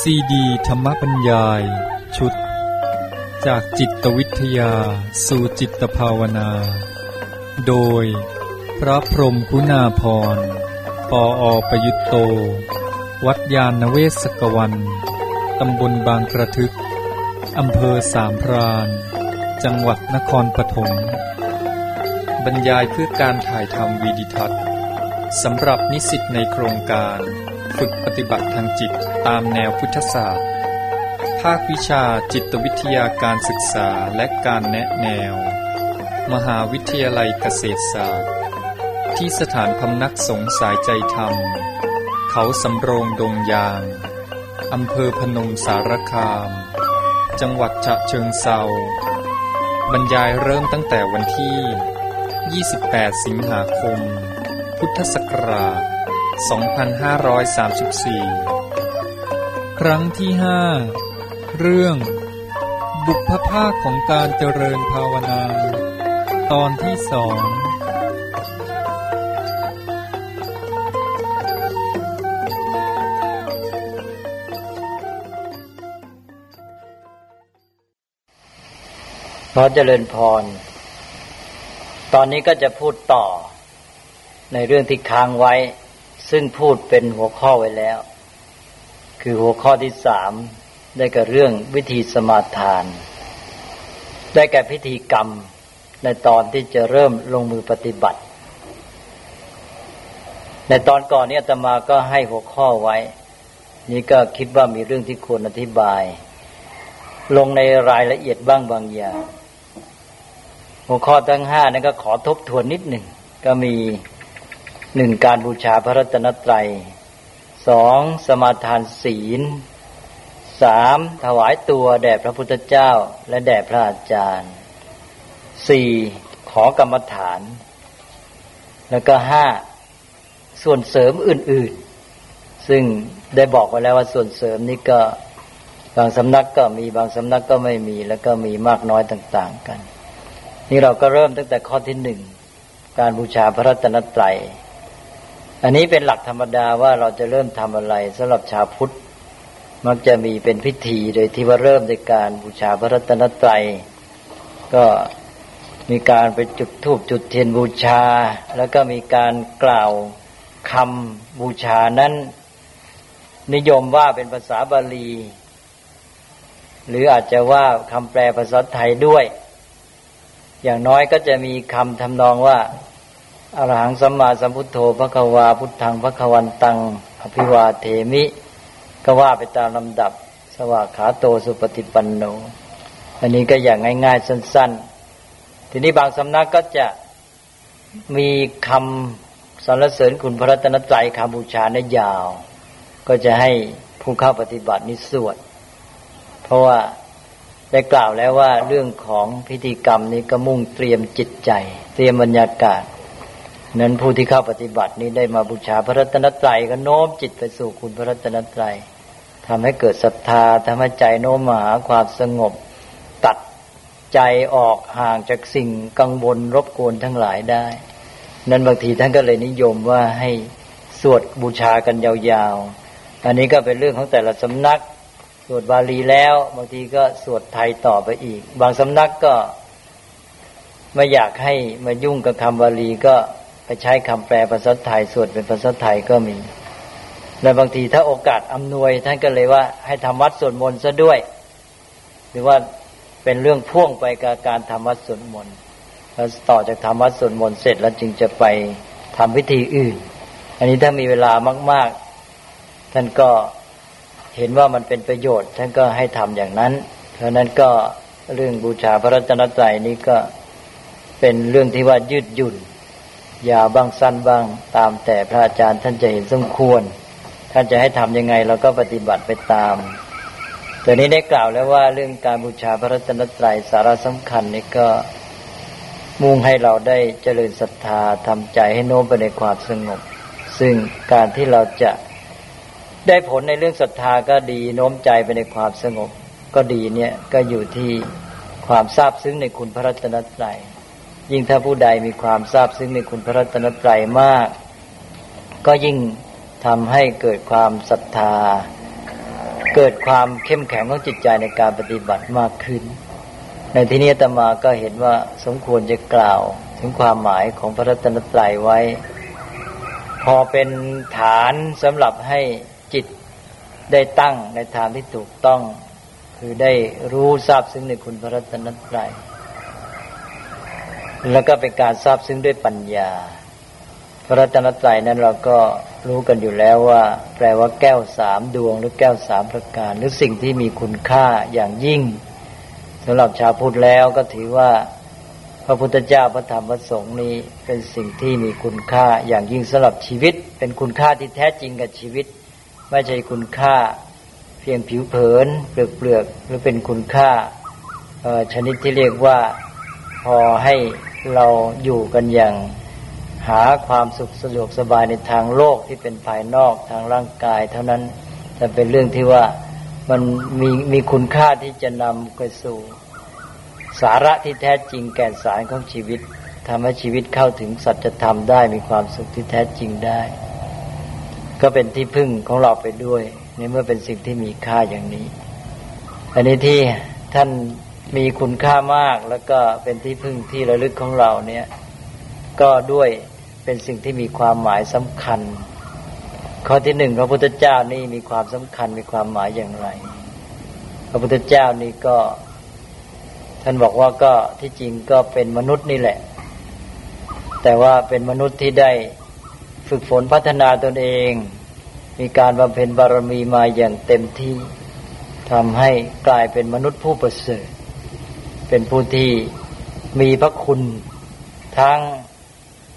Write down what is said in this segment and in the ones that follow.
ซีดีธรรมบรรยาย ชุด จากจิตวิทยา สู่จิตภาวนา โดย พระพรมคุณาพร ปออประยุตโต วัดยาณเวศกวัน ตำบลบางกระทึก อำเภอสามพรานจังหวัดนครปฐมบรรยายเพื่อการถ่ายทำวีดิทัศน์สำหรับนิสิตในโครงการ ฝึกปฏิบัติทางจิต ตามแนวพุทธศาสตร์ ภาควิชาจิตวิทยาการศึกษาและการแนะแนว มหาวิทยาลัยเกษตรศาสตร์ ที่สถานพำนักสงสายใจธรรม เขาสำโรงดงยาง อำเภอพนมสารคาม จังหวัดฉะเชิงเซาบรรยายเริ่มตั้งแต่วันที่ 28 สิงหาคม พุทธศักราช 2534 ครั้งที่ห้าเรื่อง บุพภาคของการเจริญภาวนา ตอนที่สองขอเจริญพร ตอนนี้ก็จะพูดต่อ ในเรื่องที่ค้างไว้ ซึ่งพูดเป็นหัวข้อไว้แล้ว คือหัวข้อที่สามได้กับเรื่องวิธีสมาทาน ได้แก่พิธีกรรมในตอนที่จะเริ่มลงมือปฏิบัติ ในตอนก่อนนี้อาตมาก็ให้หัวข้อไว้ นี่ก็คิดว่ามีเรื่องที่ควรอธิบาย ลงในรายละเอียดบ้างบางอย่าง หัวข้อทั้งห้านั้นก็ขอทบทวนนิดหนึ่ง ก็มีหนึ่งการบูชาพระรัตนตรัย สองสมาทานศีลสามถวายตัวแด่พระพุทธเจ้าและแด่พระอาจารย์สี่ขอกรรมฐาน แล้วก็ห้าส่วนเสริมอื่น ๆ ซึ่งได้บอกไว้แล้วว่าส่วนเสริมนี้ก็บางสำนักก็มีบางสำนักก็ไม่มี แล้วก็มีมากน้อยต่าง ๆ กัน นี่เราก็เริ่มตั้งแต่ข้อที่หนึ่งการบูชาพระรัตนตรัย อันนี้เป็นหลักธรรมดาว่าเราจะเริ่มทำอะไรสำหรับชาวพุทธ มักจะมีเป็นพิธีโดยที่ว่าเริ่มในการบูชาพระรัตนตรัยก็มีการไปจุดธูปจุดเทียนบูชา แล้วก็มีการกล่าวคำบูชานั้น นิยมว่าเป็นภาษาบาลี หรืออาจจะว่าคำแปลภาษาไทยด้วย อย่างน้อยก็จะมีคำทำนองว่า อรหังสัมมาสัมพุทโธพระควาพุทธังพระควันตัง อภิวาเทมิ ก็ว่าไปตามลำดับ สวากขาโตสุปฏิปันโน อันนี้ก็อย่างง่ายๆสั้น ๆ ทีนี้บางสำนักก็จะมีคำสรรเสริญคุณพระรัตนตรัยคำบูชาในยาว ก็จะให้ผู้เข้าปฏิบัตินิสวด เพราะว่าได้กล่าวแล้วว่าเรื่องของพิธีกรรมนี้ก็มุ่งเตรียมจิตใจ เตรียมบรรยากาศ นั้นผู้ที่เข้าปฏิบัตินี้ได้มาบูชาพระรัตนตรัยก็โน้มจิตไปสู่คุณพระรัตนตรัยทำให้เกิดศรัทธาทำให้ใจโน้มมาหาความสงบ ตัดใจออกห่างจากสิ่งกังวลรบกวนทั้งหลายได้ นั้นบางทีท่านก็เลยนิยมว่าให้สวดบูชากันยาวๆ อันนี้ก็เป็นเรื่องของแต่ละสำนัก สวดบาลีแล้ว บางทีก็สวดไทยต่อไปอีก บางสำนักก็ไม่อยากให้มายุ่งกับคำบาลีก็ ไปใช้คำแปลภาษาไทยสวดเป็นภาษาไทยก็มี และบางทีถ้าโอกาสอำนวย ท่านก็เลยว่าให้ทำวัดสวดมนต์ซะด้วย หรือว่าเป็นเรื่องพ่วงไปกับการทำวัดสวดมนต์แล้วต่อจากทำวัดสวดมนต์เสร็จแล้วจึงจะไปทำพิธีอื่น อันนี้ถ้ามีเวลามาก ๆ ท่านก็เห็นว่ามันเป็นประโยชน์ ท่านก็ให้ทำอย่างนั้น เพราะนั้นก็เรื่องบูชาพระรัตนตรัยนี้ก็เป็นเรื่องที่ว่ายืดหยุ่น ยาวบ้างสั้นบ้าง ตามแต่พระอาจารย์ท่านจะเห็นสมควร ท่านจะให้ทำยังไงเราก็ปฏิบัติไปตามตัวนี้ได้กล่าวแล้วว่าเรื่องการบูชาพระรัตนตรัยสาระสำคัญนี่ก็มุ่งให้เราได้เจริญศรัทธาทำใจให้โน้มไปในความสงบ ซึ่งการที่เราจะได้ผลในเรื่องศรัทธาก็ดีโน้มใจไปในความสงบ ก็ดีเนี่ยก็อยู่ที่ความทราบซึ้งในคุณพระรัตนตรัย ยิ่งถ้าผู้ใดมีความทราบซึ้งในคุณพระรัตนตรัยมาก ก็ยิ่งทำให้เกิดความศรัทธา เกิดความเข้มแข็งของจิตใจในการปฏิบัติมากขึ้น ในที่นี้ตมาก็เห็นว่าสมควรจะกล่าวถึงความหมายของพระรัตนตรัยไว้ พอเป็นฐานสำหรับให้จิตได้ตั้งในทางที่ถูกต้อง คือได้รู้ทราบซึ้งในคุณพระรัตนตรัย แล้วก็เป็นการทราบซึ้งด้วยปัญญา พระรัตนตรัยนั้นเราก็รู้กันอยู่แล้วว่า แปลว่าแก้วสามดวง หรือแก้วสามประการ หรือสิ่งที่มีคุณค่าอย่างยิ่งสำหรับชาวพุทธแล้วก็ถือว่าพระพุทธเจ้าพระธรรมพระสงฆ์นี้เป็นสิ่งที่มีคุณค่าอย่างยิ่งสำหรับชีวิต เป็นคุณค่าที่แท้จริงกับชีวิต ไม่ใช่คุณค่าเพียงผิวเผินเปลือกเปลือกหรือเป็นคุณค่าชนิดที่เรียกว่าพอให้ เราอยู่กันอย่างหาความสุขสะดวกสบายในทางโลกที่เป็นภายนอกทางร่างกาย เท่านั้นแต่เป็นเรื่องที่ว่ามันมีมีคุณค่าที่จะนำไปสู่ สาระที่แท้จริงแก่นสารของชีวิตทำให้ชีวิตเข้าถึงสัจธรรมได้มีความสุขที่แท้จริงได้ ก็เป็นที่พึ่งของเราไปด้วยในเมื่อเป็นสิ่งที่มีค่าอย่างนี้ อันนี้ที่ท่าน มีคุณค่ามากแล้วก็เป็นที่พึ่งที่ระลึกของเราเนี่ย ก็ด้วยเป็นสิ่งที่มีความหมายสำคัญ ข้อที่หนึ่งพระพุทธเจ้านี่มีความสำคัญมีความหมายอย่างไร พระพุทธเจ้านี่ก็ ท่านบอกว่าก็ที่จริงก็เป็นมนุษย์นี่แหละ แต่ว่าเป็นมนุษย์ที่ได้ฝึกฝนพัฒนาตนเอง มีการบำเพ็ญบารมีมาอย่างเต็มที่ทำให้กลายเป็นมนุษย์ผู้ประเสริฐ เป็นผู้ที่มีพระคุณทั้ง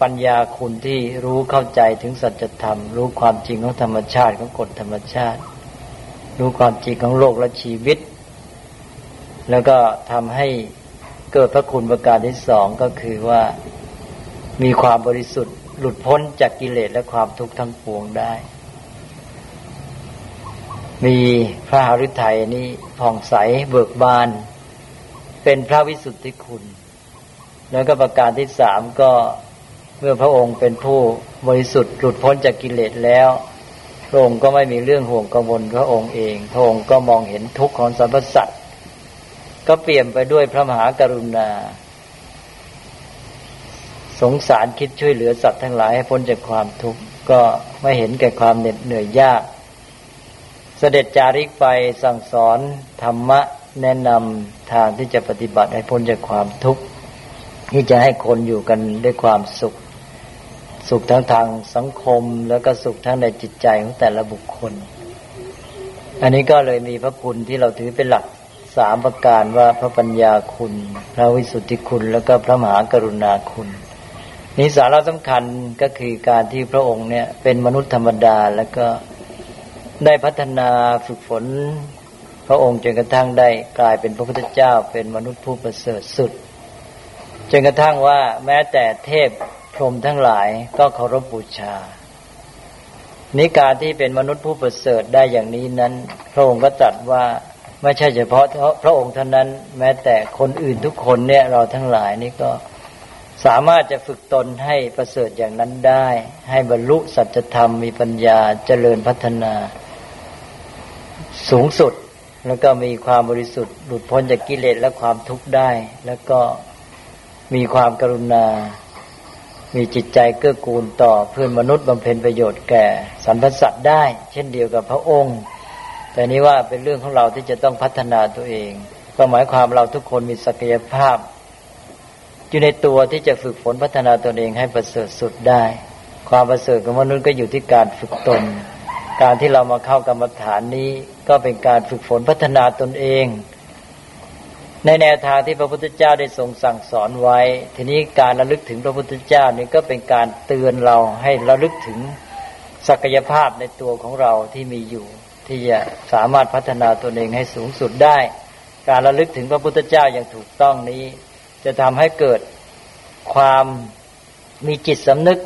ปัญญาคุณที่รู้เข้าใจถึงสัจธรรม รู้ความจริงของธรรมชาติของกฎธรรมชาติ รู้ความจริงของโลกและชีวิต แล้วก็ทำให้เกิดพระคุณประการที่สองก็คือว่ามีความบริสุทธิ์ หลุดพ้นจากกิเลสและความทุกข์ทั้งปวงได้ มีพระหฤทัยนี้ผ่องใสเบิกบาน เป็นพระวิสุทธิคุณ แล้วก็ประการที่สามก็เมื่อพระองค์เป็นผู้บริสุทธิ์หลุดพ้นจากกิเลสแล้วพระองค์ก็ไม่มีเรื่องห่วงกังวลพระองค์เอง พระองค์ก็มองเห็นทุกข์ของสรรพสัตว์ก็เปลี่ยนไปด้วยพระมหากรุณา สงสารคิดช่วยเหลือสัตว์ทั้งหลายให้พ้นจากความทุกข์ก็ไม่เห็นแก่ความเหน็ดเหนื่อยยาก เสด็จจาริกไปสั่งสอนธรรมะ แนะนำทางที่จะปฏิบัติให้พ้นจากความทุกข์ที่จะให้คนอยู่กันด้วยความสุข สุขทั้งทางสังคมแล้วก็สุขทั้งในจิตใจของแต่ละบุคคล อันนี้ก็เลยมีพระคุณที่เราถือเป็นหลักสามประการว่าพระปัญญาคุณ พระวิสุทธิคุณ แล้วก็พระมหากรุณาคุณนี้สาระสำคัญก็คือการที่พระองค์เนี่ยเป็นมนุษย์ธรรมดาแล้วก็ได้พัฒนาฝึกฝน พระองค์จนกระทั่งได้กลายเป็นพระพุทธเจ้าเป็นมนุษย์ผู้ประเสริฐสุด จนกระทั่งว่าแม้แต่เทพพรหมทั้งหลายก็เคารพบูชา นิการที่เป็นมนุษย์ผู้ประเสริฐได้อย่างนี้นั้น พระองค์ก็ตรัสว่าไม่ใช่เฉพาะพระองค์เท่านั้นแม้แต่คนอื่นทุกคนเนี่ยเราทั้งหลายนี่ก็สามารถจะฝึกตนให้ประเสริฐอย่างนั้นได้ ให้บรรลุสัจธรรมมีปัญญาเจริญพัฒนา สูงสุด แล้วก็มีความบริสุทธิ์หลุดพ้นจากกิเลสและความทุกข์ได้ แล้วก็มีความกรุณา มีจิตใจเกื้อกูลต่อเพื่อนมนุษย์บำเพ็ญประโยชน์แก่สรรพสัตว์ได้ เช่นเดียวกับพระองค์ แต่นี้ว่าเป็นเรื่องของเราที่จะต้องพัฒนาตัวเอง ก็หมายความเราทุกคนมีศักยภาพ อยู่ในตัวที่จะฝึกฝนพัฒนาตนเองให้ประเสริฐสุดได้ ความประเสริฐของมนุษย์ก็อยู่ที่การฝึกตน การที่เรามาเข้ากรรมฐานนี้ก็เป็นการฝึกฝนพัฒนาตนเอง ในแนวทางที่พระพุทธเจ้าได้ทรงสั่งสอนไว้ ทีนี้การระลึกถึงพระพุทธเจ้านี่ก็เป็นการเตือนเราให้ระลึกถึงศักยภาพในตัวของเราที่มีอยู่ ที่จะสามารถพัฒนาตนเองให้สูงสุดได้ การระลึกถึงพระพุทธเจ้าอย่างถูกต้องนี้ จะทำให้เกิดความมีจิตสำนึก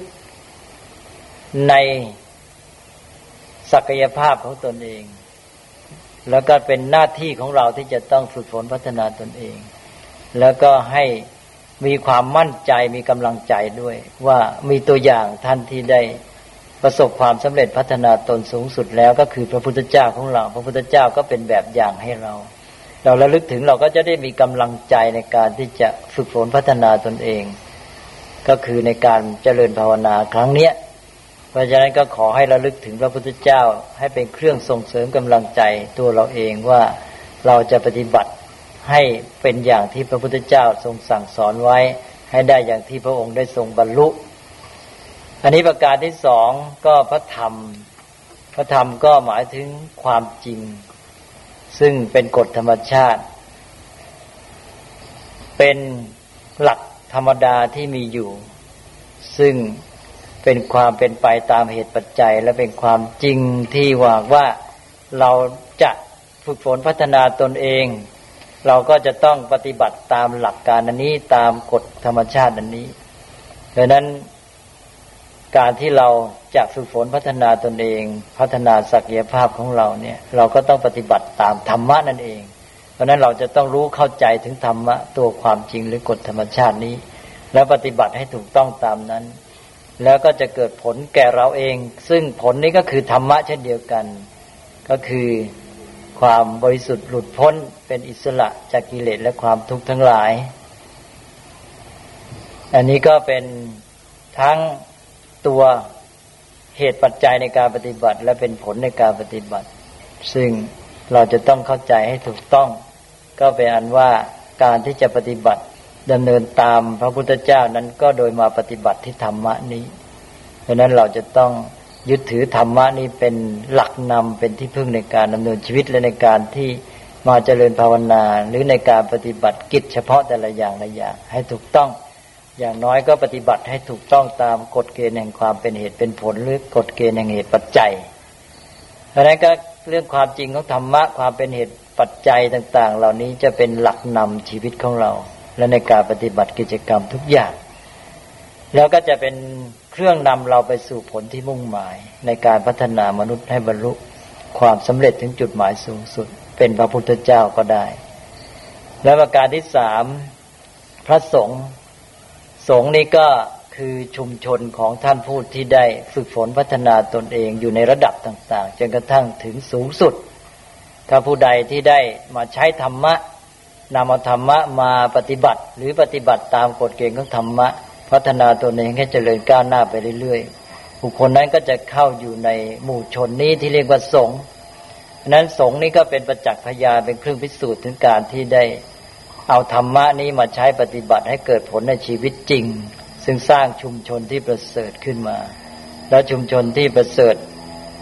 ใน ศักยภาพของตนเอง แล้วก็เป็นหน้าที่ของเราที่จะต้องฝึกฝนพัฒนาตนเอง แล้วก็ให้มีความมั่นใจมีกำลังใจด้วย ว่ามีตัวอย่างท่านที่ได้ประสบความสำเร็จพัฒนาตนสูงสุดแล้วก็คือพระพุทธเจ้าของเรา พระพุทธเจ้าก็เป็นแบบอย่างให้เรา เราระลึกถึงเราก็จะได้มีกำลังใจในการที่จะฝึกฝนพัฒนาตนเอง ก็คือในการเจริญภาวนาครั้งเนี้ย เพราะฉะนั้นก็ขอให้ระลึกถึงพระพุทธเจ้า ให้เป็นเครื่องส่งเสริมกำลังใจตัวเราเองว่าเราจะปฏิบัติให้เป็นอย่างที่พระพุทธเจ้าทรงสั่งสอนไว้ ให้ได้อย่างที่พระองค์ได้ทรงบรรลุ อันนี้ประการที่สองก็พระธรรม พระธรรมก็หมายถึงความจริง ซึ่งเป็นกฎธรรมชาติ เป็นหลักธรรมดาที่มีอยู่ ซึ่ง เป็นความเป็นไปตามเหตุปัจจัย และเป็นความจริงที่ว่าว่าเราจะฝึกฝนพัฒนาตนเอง เราก็จะต้องปฏิบัติตามหลักการอันนี้ตามกฎธรรมชาติอันนี้ดังนั้นการที่เราจะฝึกฝนพัฒนาตนเอง พัฒนาศักยภาพของเราเนี่ย เราก็ต้องปฏิบัติตามธรรมะนั่นเอง เพราะนั้นเราจะต้องรู้เข้าใจถึงธรรมะตัวความจริงหรือกฎธรรมชาตินี้ แล้วปฏิบัติให้ถูกต้องตามนั้น แล้วก็จะเกิดผลแก่เราเอง ซึ่งผลนี้ก็คือธรรมะเช่นเดียวกัน ก็คือความบริสุทธิ์หลุดพ้นเป็นอิสระจากกิเลสและความทุกข์ทั้งหลาย อันนี้ก็เป็นทั้งตัวเหตุปัจจัยในการปฏิบัติ และเป็นผลในการปฏิบัติ ซึ่งเราจะต้องเข้าใจให้ถูกต้อง ก็เป็นอันว่าการที่จะปฏิบัติ ดำเนินตามพระพุทธเจ้านั้นก็โดยมาปฏิบัติที่ธรรมะนี้ เพราะนั้นเราจะต้องยึดถือธรรมะนี้เป็นหลักนำเป็นที่พึ่งในการดำเนินชีวิตและในการที่มาเจริญภาวนา หรือในการปฏิบัติกิจเฉพาะแต่ละอย่างละอย่างให้ถูกต้อง อย่างน้อยก็ปฏิบัติให้ถูกต้องตามกฎเกณฑ์แห่งความเป็นเหตุเป็นผล หรือกฎเกณฑ์แห่งเหตุปัจจัยดังนั้นก็เรื่องความจริงของธรรมะความเป็นเหตุปัจจัยต่าง ๆ เหล่านี้จะเป็นหลักนำชีวิตของเรา และในการปฏิบัติกิจกรรมทุกอย่าง แล้วก็จะเป็นเครื่องนำเราไปสู่ผลที่มุ่งหมาย ในการพัฒนามนุษย์ให้บรรลุความสำเร็จถึงจุดหมายสูงสุด เป็นพระพุทธเจ้าก็ได้ และประการที่สามพระสงฆ์สงฆ์นี้ก็คือชุมชนของท่านผู้ที่ได้ฝึกฝนพัฒนาตนเองอยู่ในระดับต่าง ๆ จนกระทั่งถึงสูงสุด ถ้าผู้ใดที่ได้มาใช้ธรรมะ นำเอาธรรมะมาปฏิบัติ หรือปฏิบัติตามกฎเกณฑ์ของธรรมะ พัฒนาตนเองให้เจริญก้าวหน้าไปเรื่อยๆบุคคลนั้นก็จะเข้าอยู่ในหมู่ชนนี้ที่เรียกว่าสงฆ์นั้นสงฆ์นี้ก็เป็นประจักษ์พยานเป็นเครื่องพิสูจน์ถึงการที่ได้ เอาธรรมะนี้มาใช้ปฏิบัติให้เกิดผลในชีวิตจริง ซึ่งสร้างชุมชนที่ประเสริฐขึ้นมา แล้วชุมชนที่ประเสริฐ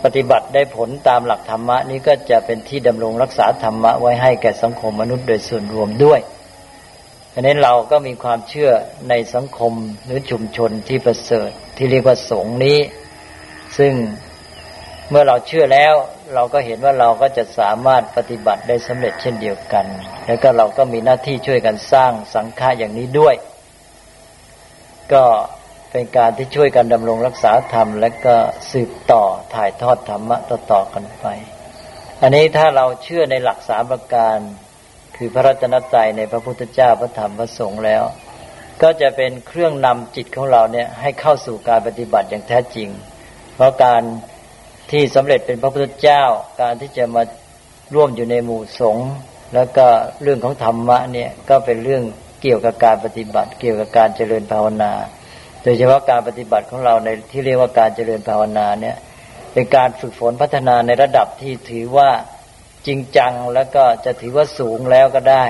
ปฏิบัติได้ผลตามหลักธรรมะนี้ก็จะเป็นที่ดำรงรักษาธรรมะไว้ให้แก่สังคมมนุษย์โดยส่วนรวมด้วยอันนี้เราก็มีความเชื่อในสังคมหรือชุมชนที่ประเสริฐที่เรียกว่าสงนี้ ซึ่งเมื่อเราเชื่อแล้ว เราก็เห็นว่าเราก็จะสามารถปฏิบัติได้สำเร็จเช่นเดียวกัน แล้วก็เราก็มีหน้าที่ช่วยกันสร้างสังฆาอย่างนี้ด้วย ก็ เป็นการที่ช่วยกันดำรงรักษาธรรม และก็สืบต่อถ่ายทอดธรรมะต่อๆกันไป อันนี้ถ้าเราเชื่อในหลักสามประการ คือพระรัตนตรัยในพระพุทธเจ้าพระธรรมพระสงฆ์แล้ว ก็จะเป็นเครื่องนำจิตของเราเนี่ยให้เข้าสู่การปฏิบัติอย่างแท้จริง เพราะการที่สำเร็จเป็นพระพุทธเจ้า การที่จะมาร่วมอยู่ในหมู่สงฆ์แล้วก็เรื่องของธรรมะเนี่ยก็เป็นเรื่องเกี่ยวกับการปฏิบัติ เกี่ยวกับการเจริญภาวนา ดยเฉพาะการปฏิบัติของเราในที่เรียกว่าการเจริญภาวนาเนี่ย เป็นการฝึกฝนพัฒนาในระดับที่ถือว่าจริงจังแล้วก็จะถือว่าสูงแล้วก็ได้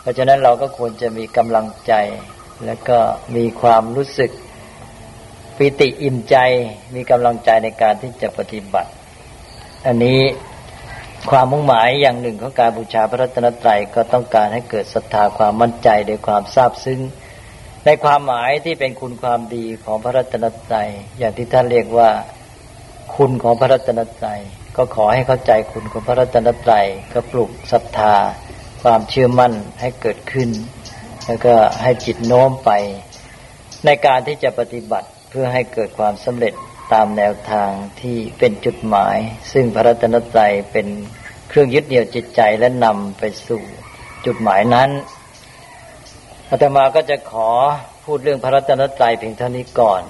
เพราะฉะนั้นเราก็ควรจะมีกำลังใจ แล้วก็มีความรู้สึกปิติอิ่มใจ มีกำลังใจในการที่จะปฏิบัติ อันนี้ความมุ่งหมายอย่างหนึ่งของการบูชาพระรัตนตรัยก็ต้องการให้เกิดศรัทธาความมั่นใจในความทราบซึ้ง ในความหมายที่เป็นคุณความดีของพระรัตนตรัยอย่างที่ท่านเรียกว่า คุณของพระรัตนตรัยก็ขอให้เข้าใจคุณของพระรัตนตรัยก็ปลุกศรัทธา ความเชื่อมั่นให้เกิดขึ้น แล้วก็ให้จิตโน้มไป ในการที่จะปฏิบัติเพื่อให้เกิดความสำเร็จตามแนวทางที่เป็นจุดหมาย ซึ่งพระรัตนตรัยเป็นเครื่องยึดเหนี่ยวจิตใจและนำไปสู่จุดหมายนั้น อาตมาก็จะขอพูดเรื่องพระรัตนตรัยเพียงเท่านี้ก่อน